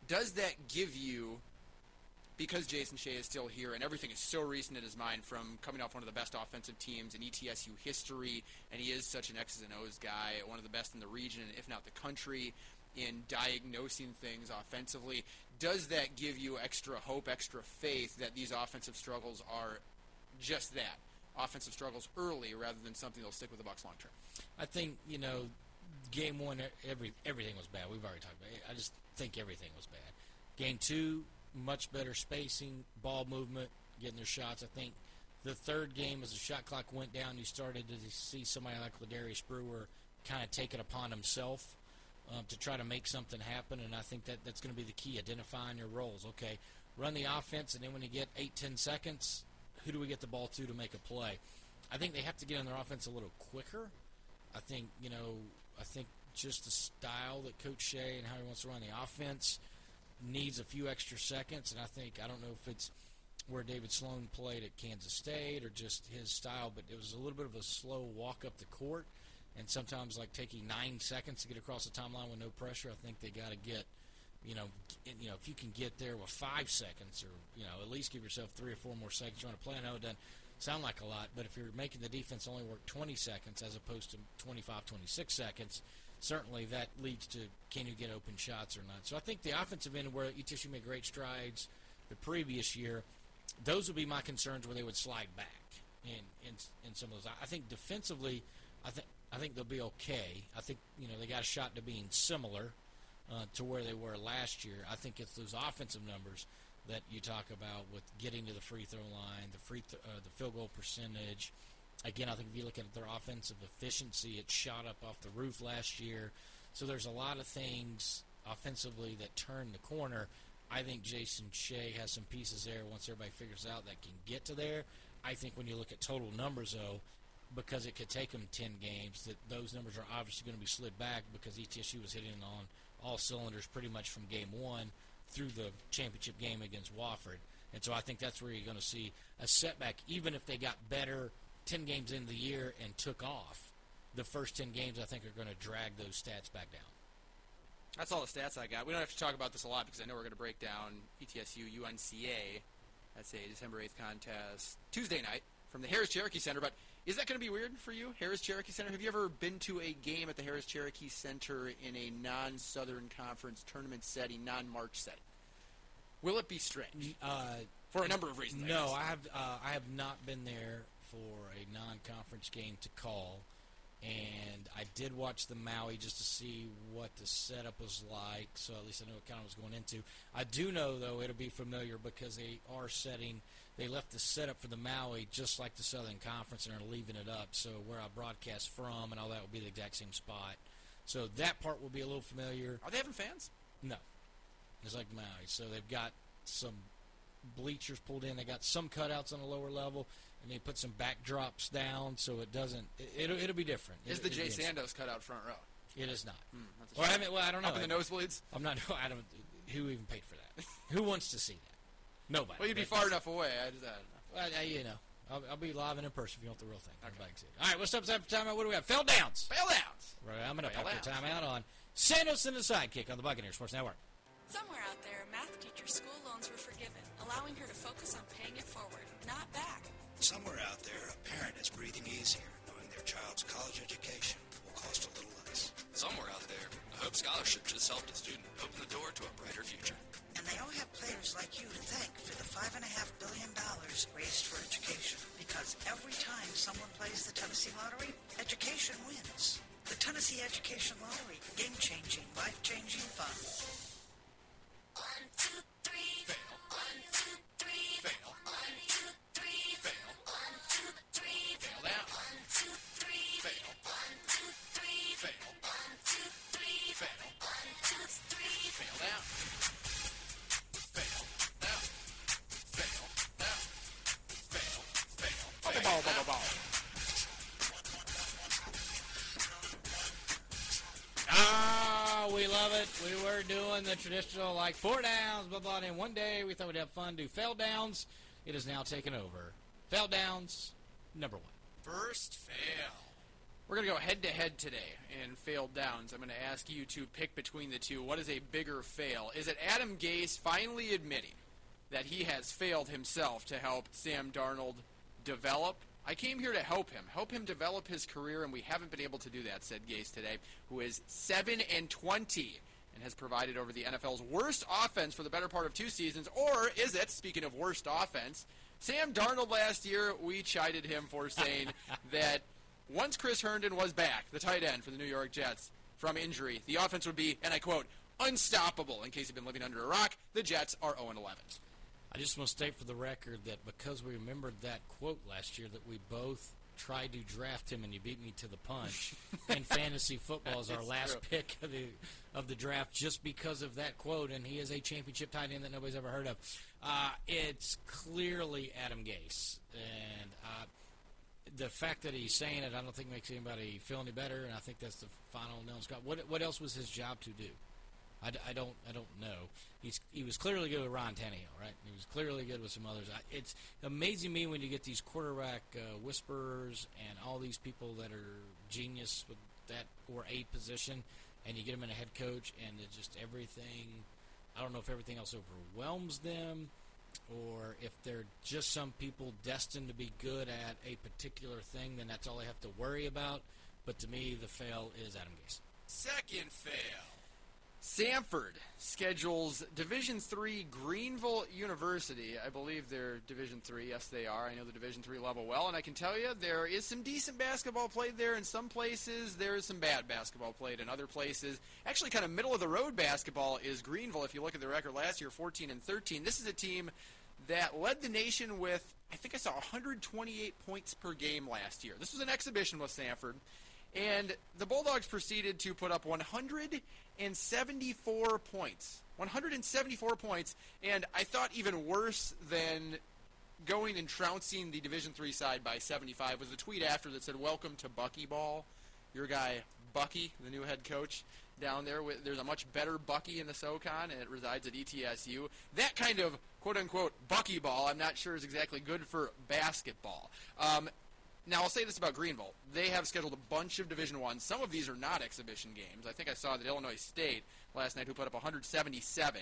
Does that give you because Jason Shay is still here and everything is so recent in his mind from coming off one of the best offensive teams in ETSU history, and he is such an X's and O's guy, one of the best in the region, if not the country, in diagnosing things offensively. Does that give you extra hope, extra faith that these offensive struggles are just that? Offensive struggles early rather than something that'll stick with the Bucks long term. I think you know, game one, every everything was bad. We've already talked about it. I just think everything was bad. Game two, much better spacing, ball movement, getting their shots. I think the third game, as the shot clock went down, you started to see somebody like LeDarrius Brewer kind of take it upon himself um, to try to make something happen. And I think that that's going to be the key: identifying your roles. Okay, run the offense, and then when you get eight, ten seconds, who do we get the ball to to make a play? I think they have to get on their offense a little quicker. I think you know. I think just the style that Coach Shay and how he wants to run the offense needs a few extra seconds. And I think I don't know if it's where David Sloan played at Kansas State or just his style, but it was a little bit of a slow walk up the court, and sometimes like taking nine seconds to get across the timeline with no pressure. I think they got to get. You know, you know, if you can get there with five seconds, or you know, at least give yourself three or four more seconds. You want to play. I know it doesn't sound like a lot, but if you're making the defense only work 20 seconds as opposed to 25, 26 seconds, certainly that leads to can you get open shots or not. So I think the offensive end where ETSU made great strides the previous year, those would be my concerns where they would slide back in in, in some of those. I- think defensively, I think I think they'll be okay. I think you know they got a shot to being similar uh, to where they were last year. I think it's those offensive numbers that you talk about with getting to the free throw line, the free th- uh, the field goal percentage. Again, I think if you look at their offensive efficiency, it shot up off the roof last year. So there's a lot of things offensively that turn the corner. I think Jason Shay has some pieces there once everybody figures out that can get to there. I think when you look at total numbers, though, because it could take them 10 games, that those numbers are obviously going to be slid back because ETSU was hitting on all cylinders pretty much from game one through the championship game against Wofford. And so I think that's where you're going to see a setback, even if they got better 10 games into the year and took off. The first 10 games, I think, are going to drag those stats back down. That's all the stats I got. We don't have to talk about this a lot because I know we're going to break down ETSU UNCA. That's a December 8th contest Tuesday night from the Harrah's Cherokee Center. But is that going to be weird for you, Harrah's Cherokee Center? Have you ever been to a game at the Harrah's Cherokee Center in a non Southern Conference tournament setting, non March setting? Will it be strange? Uh, For a number of reasons. No, guess. I have uh, I have not been there for a non-conference game to call, and I did watch the Maui just to see what the setup was like. So at least I know what kind of was going into. I do know though it'll be familiar because they are setting. They left the setup for the Maui just like the Southern Conference and are leaving it up. So where I broadcast from and all that will be the exact same spot. So that part will be a little familiar. Are they having fans? No. It's like Maui. So they've got some bleachers pulled in. They got some cutouts on the lower level, and they put some backdrops down so it doesn't. It, it'll, it'll be different. Is It- the Jay. Sandos cut out front row? It is not. Hmm, a Well, I mean, well, I don't know. Up in the nosebleeds? I'm not. I don't. Who even paid for that? who wants to see that? Nobody. Well, you'd be But- far enough away. I just, I don't know. Well, uh, you know, I'll, I'll be live and in person if you want the real thing. Everybody can see it. All right, what's up? After timeout, what do we have? Fell downs. Fail downs. Right, I'm going to Fail pop your downs. timeout on Sandos and the sidekick on the Buccaneers Sports Network. Somewhere out there, a math teacher's school loans were forgiven, allowing her to focus on paying it forward, not back. Somewhere out there, a parent is breathing easier knowing their child's college education will cost a little less. Somewhere out there, a Hope Scholarship just helped a student open the door to a brighter future. And they all have players like you to thank for the five and a half billion dollars raised for education. Because every time someone plays the Tennessee Lottery, education wins. The Tennessee Education Lottery. Game changing, life changing fun. The traditional like four downs, blah blah. And one day we thought we'd have fun, do fail downs. It is now taken over. Fail downs, number one. First fail. We're going to go head to head today in failed downs. I'm going to ask you to pick between the two. What is a bigger fail? Is it Adam Gase finally admitting that he has failed himself to help Sam Darnold develop? I came here to help him, help him develop his career, and we haven't been able to do that, said Gase today, who is 7 and 20 and has provided over the NFL's worst offense for the better part of two seasons. Or is it, speaking of worst offense, Sam Darnold last year, we chided him for saying that once Chris Herndon was back, the tight end for the New York Jets, from injury, the offense would be, and I quote, unstoppable. In case you've been living under a rock, the Jets are 0 11. I just want to state for the record that because we remembered that quote last year, that we both tried to draft him and you beat me to the punch. and fantasy football is our last true. pick of the of the draft just because of that quote. And he is a championship tight end that nobody's ever heard of. Uh, it's clearly Adam Gase, and uh, the fact that he's saying it, I don't think makes anybody feel any better, and I think that's the final nail in Scott. What what else was his job to do? I, I don't I don't know. He's he was clearly good with Ron Tannehill, right? He was clearly good with some others. I, it's amazing me when you get these quarterback uh, whisperers and all these people that are genius with that or a position, and you get them in a head coach, and it just everything. I don't know if everything else overwhelms them, or if they're just some people destined to be good at a particular thing. Then that's all they have to worry about. But to me, the fail is Adam Gase. Second fail. Samford schedules Division Three Greenville University. I believe they're Division Three. Yes, they are. I know the Division Three level well, and I can tell you there is some decent basketball played there. In some places, there is some bad basketball played. In other places, actually, kind of middle of the road basketball is Greenville. If you look at the record last year, 14 and 13. This is a team that led the nation with I think I saw 128 points per game last year. This was an exhibition with Samford. And the Bulldogs proceeded to put up 174 points. 174 points. And I thought even worse than going and trouncing the Division Three side by 75 was the tweet after that said, "Welcome to Bucky Ball." Your guy Bucky, the new head coach down there. There's a much better Bucky in the SoCon, and it resides at ETSU. That kind of quote unquote Bucky ball, I'm not sure is exactly good for basketball. Um, now I'll say this about Greenville: they have scheduled a bunch of Division One. Some of these are not exhibition games. I think I saw that Illinois State last night, who put up 177.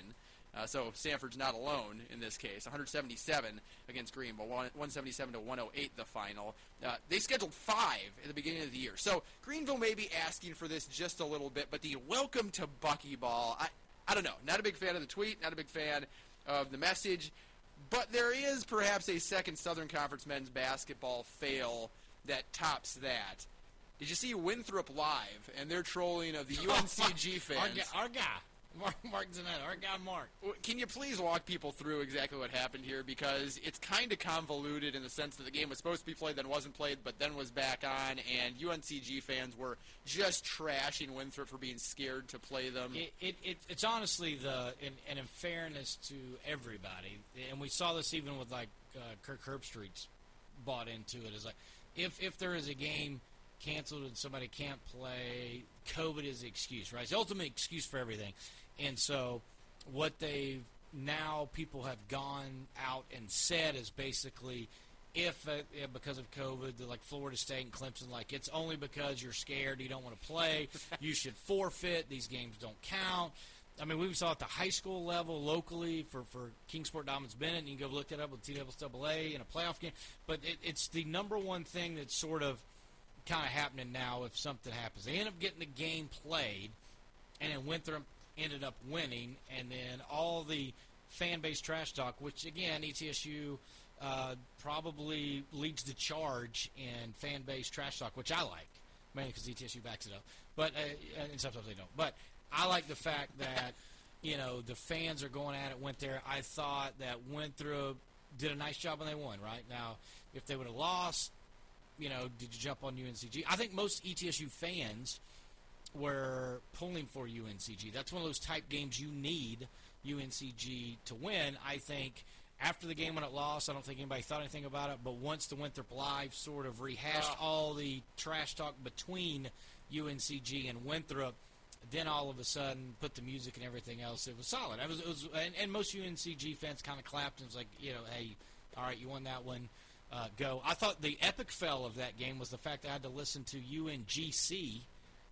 Uh, so Samford's not alone in this case. 177 against Greenville, 177 to 108 the final. Uh, they scheduled five at the beginning of the year. So Greenville may be asking for this just a little bit, but the welcome to Bucky Ball, I, I don't know. Not a big fan of the tweet, not a big fan of the message, but there is perhaps a second Southern Conference men's basketball fail that tops that. Did you see Winthrop live and their trolling of the oh UNCG fans? Our, guy- our guy, Mark, Mark Zanetta, our guy Mark. Can you please walk people through exactly what happened here? Because it's kind of convoluted in the sense that the game was supposed to be played, then wasn't played, but then was back on, and UNCG fans were just trashing Winthrop for being scared to play them. It, it, it, it's honestly the, and, and in fairness to everybody, and we saw this even with like uh, Kirk Herbstreit's bought into it. it. Is like if if there is a game canceled and somebody can't play, COVID is the excuse, right? It's the ultimate excuse for everything. And so what they've now people have gone out and said is basically if uh, yeah, because of COVID, like Florida State and Clemson, like it's only because you're scared, you don't want to play, you should forfeit. These games don't count. I mean, we saw at the high school level locally for for Kingsport Dobyns-Bennett. And you can go look that up with TWA in a playoff game. But it, it's the number one thing that's sort of kind of happening now. If something happens, they end up getting the game played, and then Winthrop ended up winning, and then all the fan base trash talk, which again ETSU uh, probably leads the charge in fan base trash talk, which I like, mainly because ETSU backs it up. But uh, and sometimes they don't. But I like the fact that you know the fans are going at it. Went there. I thought that Winthrop did a nice job when they won. Right now, if they would have lost, you know, did you jump on UNCG? I think most ETSU fans were pulling for UNCG. That's one of those type games you need UNCG to win. I think after the game when it lost, I don't think anybody thought anything about it. But once the Winthrop Live sort of rehashed ah. all the trash talk between UNCG and Winthrop, then all of a sudden put the music and everything else. It was solid. It was, it was and, and most UNCG fans kind of clapped and was like, you know, hey, all right, you won that one. Uh, go. I thought the epic fell of that game was the fact that I had to listen to UNGC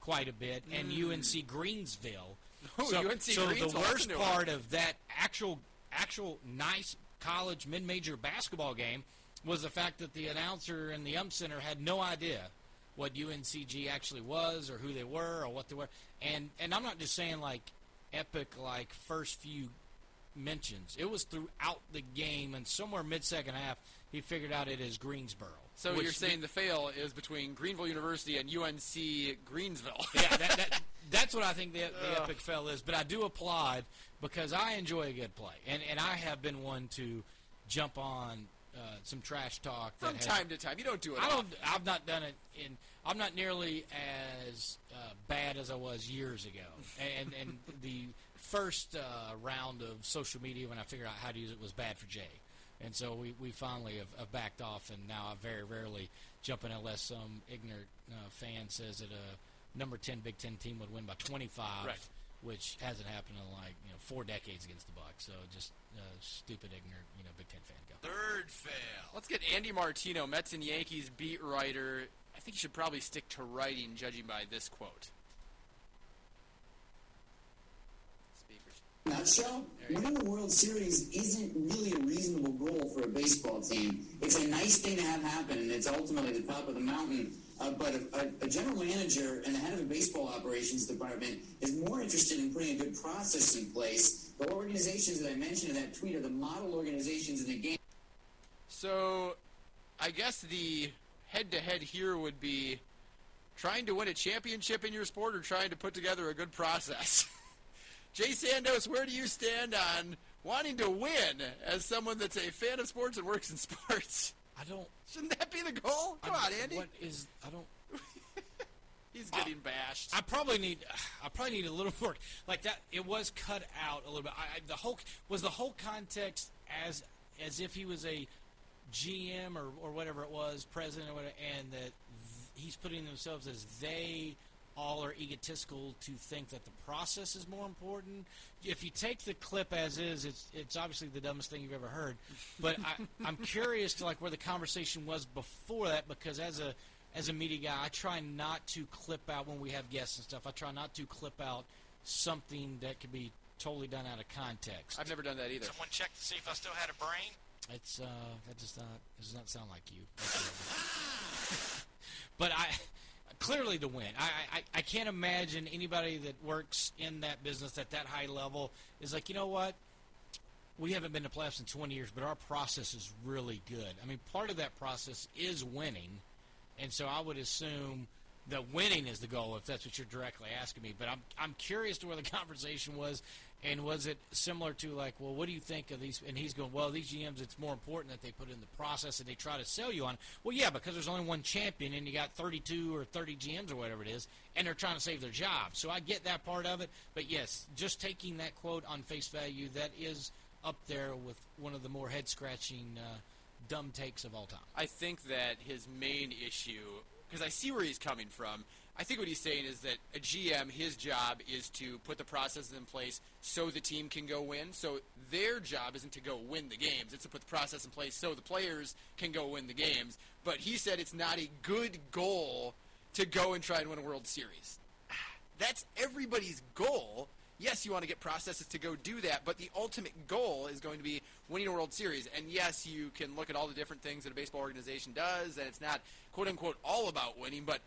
quite a bit and UNC Greensville. Oh, so, UNC so Greensville, the worst part of that actual actual nice college mid-major basketball game was the fact that the announcer in the ump center had no idea what UNCG actually was or who they were or what they were. And and I'm not just saying like epic like first few mentions. It was throughout the game and somewhere mid second half he figured out it is Greensboro. So you're saying the fail is between Greenville University and UNC Greensville? yeah, that, that, that's what I think the, the epic fail is. But I do applaud because I enjoy a good play, and and I have been one to jump on uh, some trash talk From has, time to time, you don't do it. I don't. often. I've not done it in. I'm not nearly as uh, bad as I was years ago, and and the first uh, round of social media when I figured out how to use it was bad for Jay, and so we, we finally have, have backed off, and now I very rarely jump in unless some ignorant uh, fan says that a number 10 Big Ten team would win by 25, Right. which hasn't happened in like you know four decades against the Bucks. So just uh, stupid, ignorant, you know, Big Ten fan go. Third fail. Let's get Andy Martino, Mets and Yankees beat writer. I think he should probably stick to writing, judging by this quote. Nutshell, winning the World Series isn't really a reasonable goal for a baseball team. It's a nice thing to have happen, and it's ultimately the top of the mountain. Uh, but a, a, general manager and the head of a baseball operations department is more interested in putting a good process in place. The organizations that I mentioned in that tweet are the model organizations in the game. So, I guess the head-to-head here would be trying to win a championship in your sport or trying to put together a good process. Jay Sandos, where do you stand on wanting to win as someone that's a fan of sports and works in sports? I don't. Shouldn't that be the goal? Come I- on, Andy. What is? I don't. He's getting bashed. I probably need. I probably need a little more like that. It was cut out a little bit. I, I, the whole was the whole context as as if he was a GM or or whatever it was, president or whatever, and that th- he's putting themselves as they all are egotistical to think that the process is more important. If you take the clip as is, it's it's obviously the dumbest thing you've ever heard. But I, I'm curious to like where the conversation was before that because as a as a media guy, I try not to clip out when we have guests and stuff. I try not to clip out something that could be totally done out of context. I've never done that either. Someone checked to see if I still had a brain. It's uh, that does not does not sound like you. But I clearly to win. I, I I can't imagine anybody that works in that business at that high level is like, you know what? We haven't been to playoffs in 20 years, but our process is really good. I mean, part of that process is winning, and so I would assume that winning is the goal if that's what you're directly asking me. But I'm I'm curious to where the conversation was, and was it similar to like, well, what do you think of these? And he's going, well, these GMs, it's more important that they put in the process and they try to sell you on. Well, yeah, because there's only one champion, and you got 32 or 30 GMs or whatever it is, and they're trying to save their job. So I get that part of it. But yes, just taking that quote on face value, that is up there with one of the more head scratching. Uh, Dumb takes of all time. I think that his main issue, because I see where he's coming from. I think what he's saying is that a GM, his job is to put the processes in place so the team can go win. So their job isn't to go win the games; it's to put the process in place so the players can go win the games. But he said it's not a good goal to go and try and win a World Series. That's everybody's goal. Yes, you want to get processes to go do that, but the ultimate goal is going to be winning a World Series. And yes, you can look at all the different things that a baseball organization does, and it's not quote unquote all about winning, but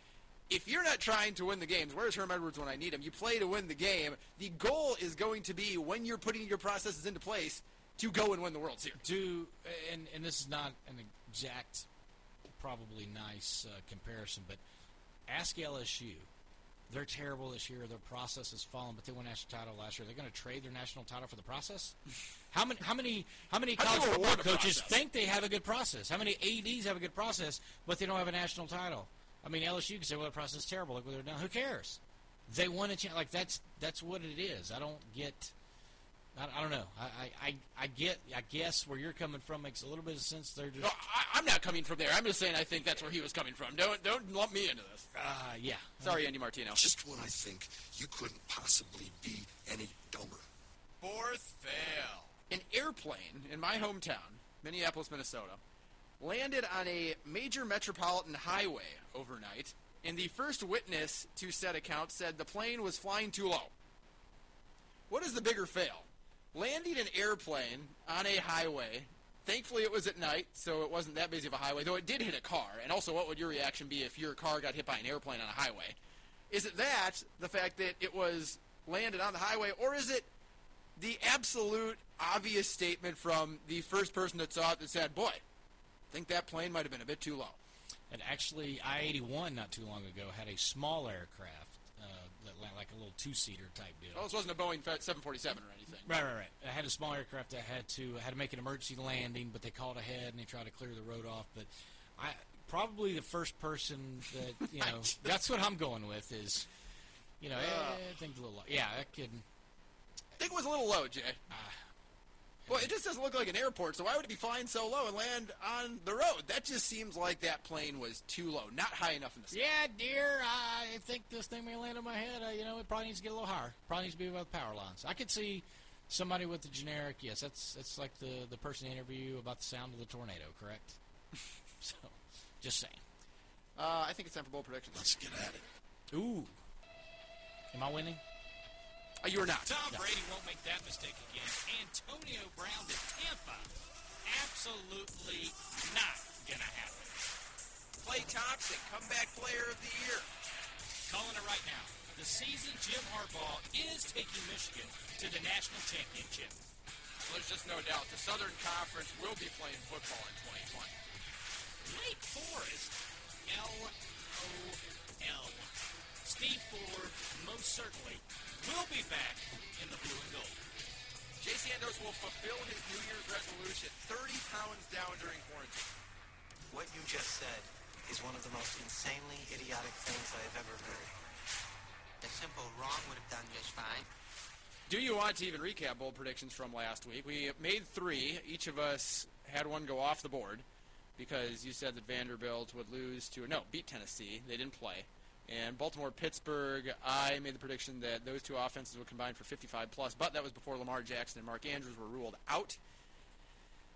if you're not trying to win the games, where's Herm Edwards when I need him? You play to win the game. The goal is going to be when you're putting your processes into place to go and win the World Series. Do and and this is not an exact, probably nice uh, comparison, but ask LSU. They're terrible this year. Their process has fallen, but they won national title last year. They're going to trade their national title for the process. How many? How many? How many college football coaches think they have a good process? How many ads have a good process, but they don't have a national title? I mean, LSU can say, "Well, the process is terrible. Look what they're doing." Who cares? They won a chance. Like that's that's what it is. I don't get. I, I don't know. I, I, I, I get. I guess where you're coming from makes a little bit of sense. They're just. No, I, I'm not coming from there. I'm just saying I think that's where he was coming from. Don't don't lump me into this. Uh, yeah. Sorry, Andy Martino. Just when I think you couldn't possibly be any dumber. Fourth fail. An airplane in my hometown, Minneapolis, Minnesota, landed on a major metropolitan highway overnight, and the first witness to said account said the plane was flying too low. What is the bigger fail? Landing an airplane on a highway. Thankfully, it was at night, so it wasn't that busy of a highway, though it did hit a car. And also, what would your reaction be if your car got hit by an airplane on a highway? Is it that, the fact that it was landed on the highway, or is it the absolute obvious statement from the first person that saw it that said, "Boy, I think that plane might have been a bit too low." And actually, I-81 not too long ago had a small aircraft, like a little two-seater type deal. Well, this wasn't a Boeing 747 or anything. Right, right, right. I had a small aircraft that had to had to make an emergency landing, but they called ahead and they tried to clear the road off. But I probably the first person that you know that's what I'm going with is, you know, eh, I think a little, low yeah, that could. I think it was a little low, Jay. Well, it just doesn't look like an airport, so why would it be flying so low and land on the road? That just seems like that plane was too low, not high enough in the sky. Yeah, dear, I think this thing may land on my head. Uh, you know, it probably needs to get a little higher. Probably needs to be above the power lines. I could see somebody with the generic. Yes, that's that's like the the person interview about the sound of the tornado. Correct. so, just saying. Uh, I think it's time for bold predictions. Let's get at it. Ooh, am I winning? Uh, you are not. Tom Brady won't make that mistake again. Antonio Brown to Tampa. Absolutely not gonna happen. Klay Thompson, comeback player of the year. Calling it right now. The season Jim Harbaugh is taking Michigan to the national championship. There's just no doubt the Southern Conference will be playing football in 2020. Wake Forest, L-O-L. Steve Forbes, most certainly, will be back in the blue and gold. Jay Sandos will fulfill his New Year's resolution, 30 pounds down during quarantine. What you just said is one of the most insanely idiotic things I have ever heard. A simple wrong would have done just fine. Do you want to even recap bold predictions from last week? We made three. Each of us had one go off the board because you said that Vanderbilt would lose to no beat Tennessee. They didn't play. And Baltimore Pittsburgh, I made the prediction that those two offenses would combine for 55 plus, but that was before Lamar Jackson and Mark Andrews were ruled out.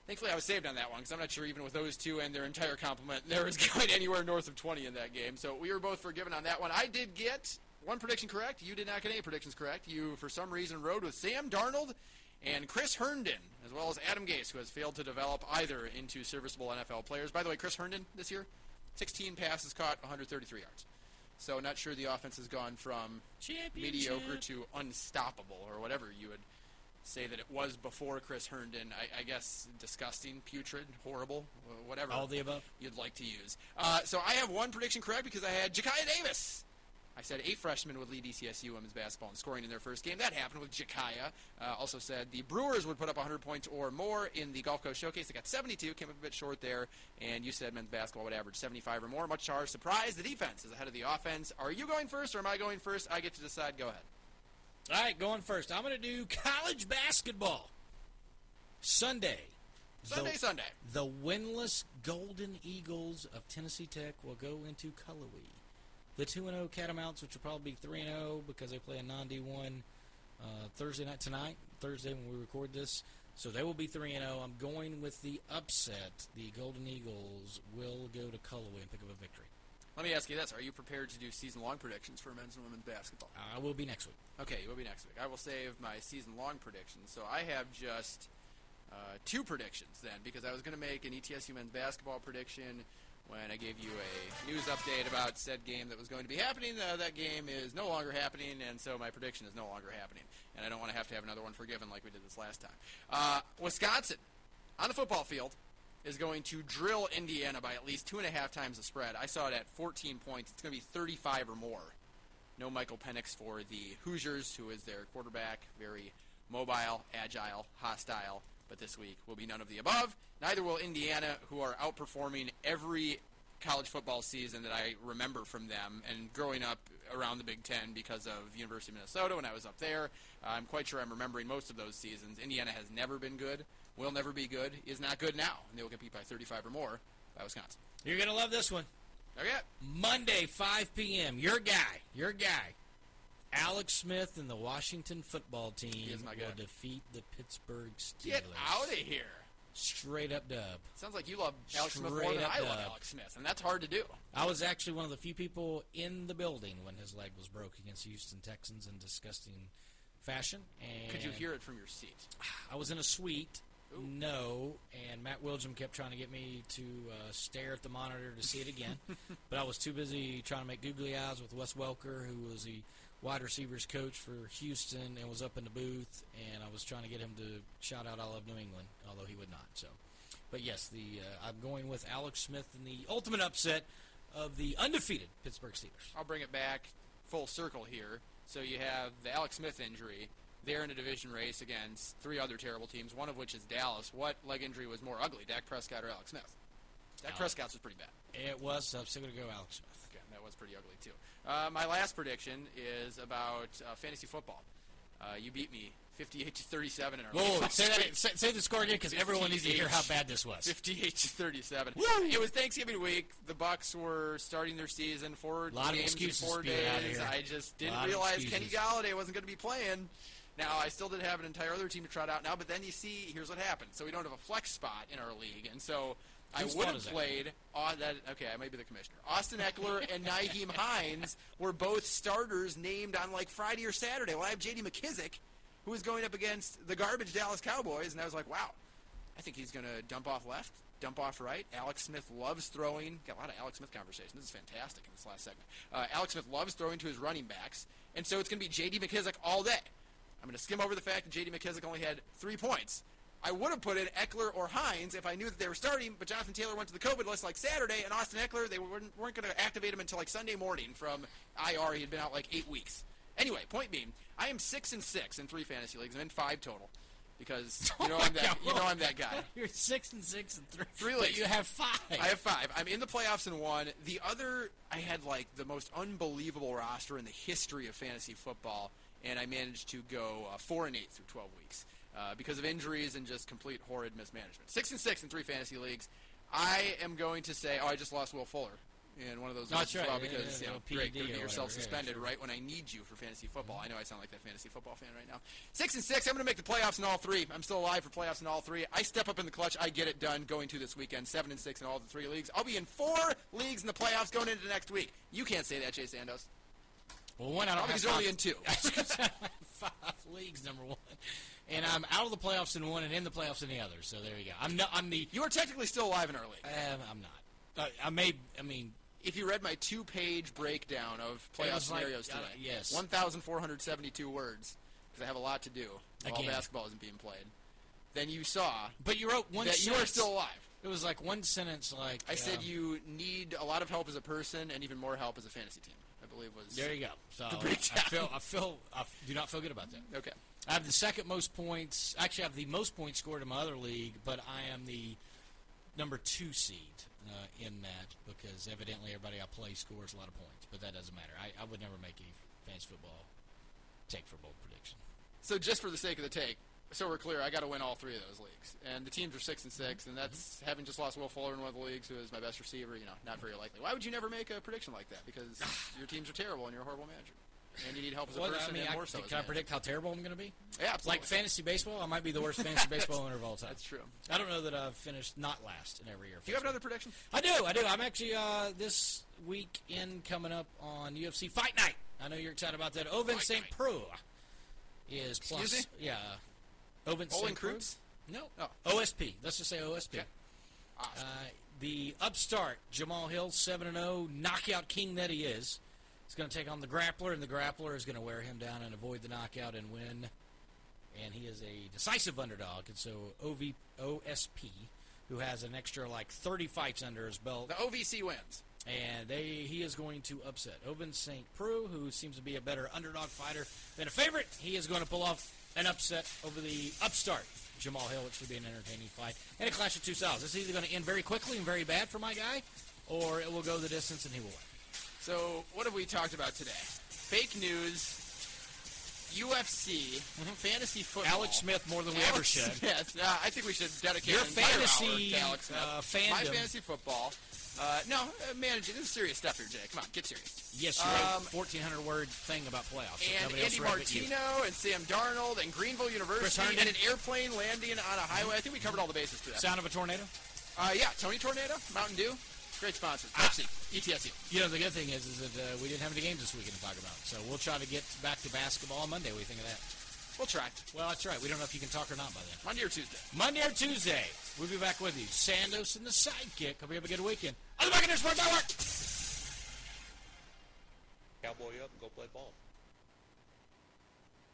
Thankfully, I was saved on that one because I'm not sure even with those two and their entire complement, there was going anywhere north of 20 in that game. So we were both forgiven on that one. I did get one prediction correct. You did not get any predictions correct. You, for some reason, rode with Sam Darnold and Chris Herndon, as well as Adam Gase, who has failed to develop either into serviceable NFL players. By the way, Chris Herndon this year, 16 passes caught, 133 yards. So not sure the offense has gone from mediocre to unstoppable, or whatever you would say that it was before Chris Herndon. I, I guess disgusting, putrid, horrible, whatever. All the above. You'd like to use. Uh, so I have one prediction correct because I had Jakhyia Davis. I said eight freshmen would lead ETSU women's basketball in scoring in their first game. That happened with Jakhyia. Uh, also said the Brewers would put up 100 points or more in the Gulf Coast Showcase. They got 72, came up a bit short there. And you said men's basketball would average 75 or more. Much to our surprise, the defense is ahead of the offense. Are you going first or am I going first? I get to decide. Go ahead. All right, going first. I'm going to do college basketball. Sunday. Sunday, the, Sunday. The winless Golden Eagles of Tennessee Tech will go into Cullowhee. The 2 0 Catamounts, which will probably be 3 0 because they play a non D1 uh, Thursday night tonight, Thursday when we record this. So they will be 3 0. I'm going with the upset. The Golden Eagles will go to Cullowhee and pick up a victory. Let me ask you this: Are you prepared to do season-long predictions for men's and women's basketball? I will be next week. Okay, you will be next week. I will save my season-long predictions. So I have just uh, two predictions then, because I was going to make an ETSU men's basketball prediction when I gave you a news update about said game that was going to be happening. Uh, that game is no longer happening, and so my prediction is no longer happening. And I don't want to have to have another one forgiven like we did this last time. Uh, Wisconsin on the football field is going to drill Indiana by at least two and a half times the spread. I saw it at 14 points. It's going to be 35 or more. No Michael Penix for the Hoosiers, who is their quarterback. Very mobile, agile, hostile. But this week will be none of the above. Neither will Indiana, who are outperforming every college football season that I remember from them. And growing up around the Big Ten because of University of Minnesota when I was up there, I'm quite sure I'm remembering most of those seasons. Indiana has never been good, will never be good, is not good now, and they will compete by 35 or more by Wisconsin. You're going to love this one. Oh, okay. Monday, 5 p.m. Your guy, your guy, Alex Smith and the Washington football team is my guy. will defeat the Pittsburgh Steelers. Get out of here. Straight up dub. Sounds like you love Alex Smith more than I love. Alex Smith, and that's hard to do. I was actually one of the few people in the building when his leg was broke against the Houston Texans in disgusting fashion. And Could you hear it from your seat? I was in a suite. No, and Matt Wilgem kept trying to get me to uh, stare at the monitor to see it again, but I was too busy trying to make googly eyes with Wes Welker, who was the wide receivers coach for Houston and was up in the booth, and I was trying to get him to shout out "I love New England," although he would not. So, but yes, the uh, I'm going with Alex Smith in the ultimate upset of the undefeated Pittsburgh Steelers. I'll bring it back full circle here. So you have the Alex Smith injury. They're in a division race against three other terrible teams, one of which is Dallas. What leg injury was more ugly, Dak Prescott or Alex Smith? Dak Alex. Prescott's was pretty bad. It was. I'm still going to go Alex Smith. Was pretty ugly too. Uh, my last prediction is about uh, fantasy football. Uh, you beat me 58 to 37 in our Whoa, say that. Say, say the score again because everyone needs to hear how bad this was. 58 to 37. It was Thanksgiving week. The Bucks were starting their season. Four Lot of games in excuses four days. I just didn't realize Kenny. Golladay wasn't going to be playing. Now I still didn't have an entire other team to trot out now, but then you see, here's what happened. So we don't have a flex spot in our league, and so I would have played. Uh, that okay, I might be the commissioner. Austin Ekeler and Nyheim Hines were both starters named on like Friday or Saturday. Well, I have J.D. McKissick, who was going up against the garbage Dallas Cowboys, and I was like, wow, I think he's going to dump off left, dump off right. Alex Smith loves throwing. Got a lot of Alex Smith conversation. This is fantastic in this last segment. Uh, Alex Smith loves throwing to his running backs, and so it's going to be J.D. McKissick all day. I'm going to skim over the fact that J.D. McKissick only had three points. I would have put in Ekeler or Hines if I knew that they were starting, but Jonathan Taylor went to the COVID list like Saturday, and Austin Ekeler, they weren't, weren't going to activate him until like Sunday morning from IR. He had been out like eight weeks. Anyway, point being, I am six and six in three fantasy leagues. I'm in five total because you know I'm that you know I'm that guy. You're six and six and three. Three But you have five. I have five. I'm in the playoffs in one. The other, I had like the most unbelievable roster in the history of fantasy football, and I managed to go uh, four and eight through 12 weeks uh, because of injuries and just complete horrid mismanagement. Six and six in three fantasy leagues. I am going to say, oh, I just lost Will Fuller in one of those leagues that's as well right. Yeah, because yeah, you know, yeah, great, get yourself whatever. Yeah, suspended sure. right when I need you for fantasy football. I know I sound like that fantasy football fan right now. Six and six. I'm going to make the playoffs in all three. I'm still alive for playoffs in all three. I step up in the clutch. I get it done going to this weekend. Seven and six in all the three leagues. I'll be in four leagues in the playoffs going into next week. You can't say that, Jay Sandos. Well, one, I don't I'll be only in two. five leagues, number one, and I'm out of the playoffs in one and in the playoffs in the other. So there you go. I'm not. I'm the. You are technically still alive in our league. Um, I'm not. Uh, I may. I mean, If you read my two-page breakdown of playoff was like- scenarios uh, today, yes. 1,472 words, because I have a lot to do while basketball isn't being played. Then you saw but you wrote one. that you are still alive. It was like one sentence. Like I said um, you need a lot of help as a person and even more help as a fantasy team. Believe was There you go. So the I feel. I feel. I do not feel good about that. Okay. I have the second most points. Actually, I have the most points scored in my other league, but I am the number two seed uh, in that because evidently everybody I play scores a lot of points. But that doesn't matter. I, I would never make a fantasy football take for bold prediction. So just for the sake of the take, so we're clear, I got to win all three of those leagues, and the teams are six and six, and that's Mm-hmm. having just lost Will Fuller in one of the leagues, who is my best receiver. You know, not very likely. Why would you never make a prediction like that? Because your teams are terrible and you're a horrible manager, and you need help as a Well, person I mean, and I, more so. can I manager. predict how terrible I'm going to be? Yeah, absolutely. Like fantasy baseball, I might be the worst fantasy baseball winner of all time. That's true. I don't know that I've finished not last in every year. Do you have another prediction? I do, I do. I'm actually uh, this weekend coming up on UFC Fight Night. I know you're excited about that. Ovince St. Preux is plus. Yeah. Oven Olin St. Preux. No. Oh. OSP. Let's just say OSP. Okay. Uh, the upstart Jamal Hill, seven and zero, knockout king that he is, is going to take on the grappler, and the grappler is going to wear him down and avoid the knockout and win. And he is a decisive underdog, and so OV, OSP, who has an extra like 30 fights under his belt, The OVC wins. and they he is going to upset Ovince St. Preux, who seems to be a better underdog fighter than a favorite. He is going to pull off an upset over the upstart Jamal Hill, which should be an entertaining fight, and a clash of two styles. It's either going to end very quickly and very bad for my guy, or it will go the distance and he will win. So what have we talked about today? Fake news. UFC, fantasy football. Mm-hmm. Alex Smith more than we ever should. Smith. Uh, I think we should dedicate Your an fantasy, hour to Alex Smith. uh, My fantasy football. Uh, no, uh, managing. This is serious stuff here, Jay. Come on, get serious. Yes, you wrote Um, 1,400 word thing about playoffs. and Andy read but you. Martino and Sam Darnold and Greenville University and an airplane landing on a highway. I think we covered all the bases today. Sound of a tornado? Uh, yeah, Tony Tornado, Mountain Dew, great sponsors. Ah. Pepsi, ETSU. You know, the good thing is, is that uh, we didn't have any games this weekend to talk about. So we'll try to get back to basketball on Monday. What do you think of that? We'll try. Well, that's right. We don't know if you can talk or not by then. Monday or Tuesday. Monday or Tuesday, we'll be back with you. Sandos and the Sidekick. Hope you have a good weekend. On the Buccaneers Sports Network. Cowboy up and go play ball.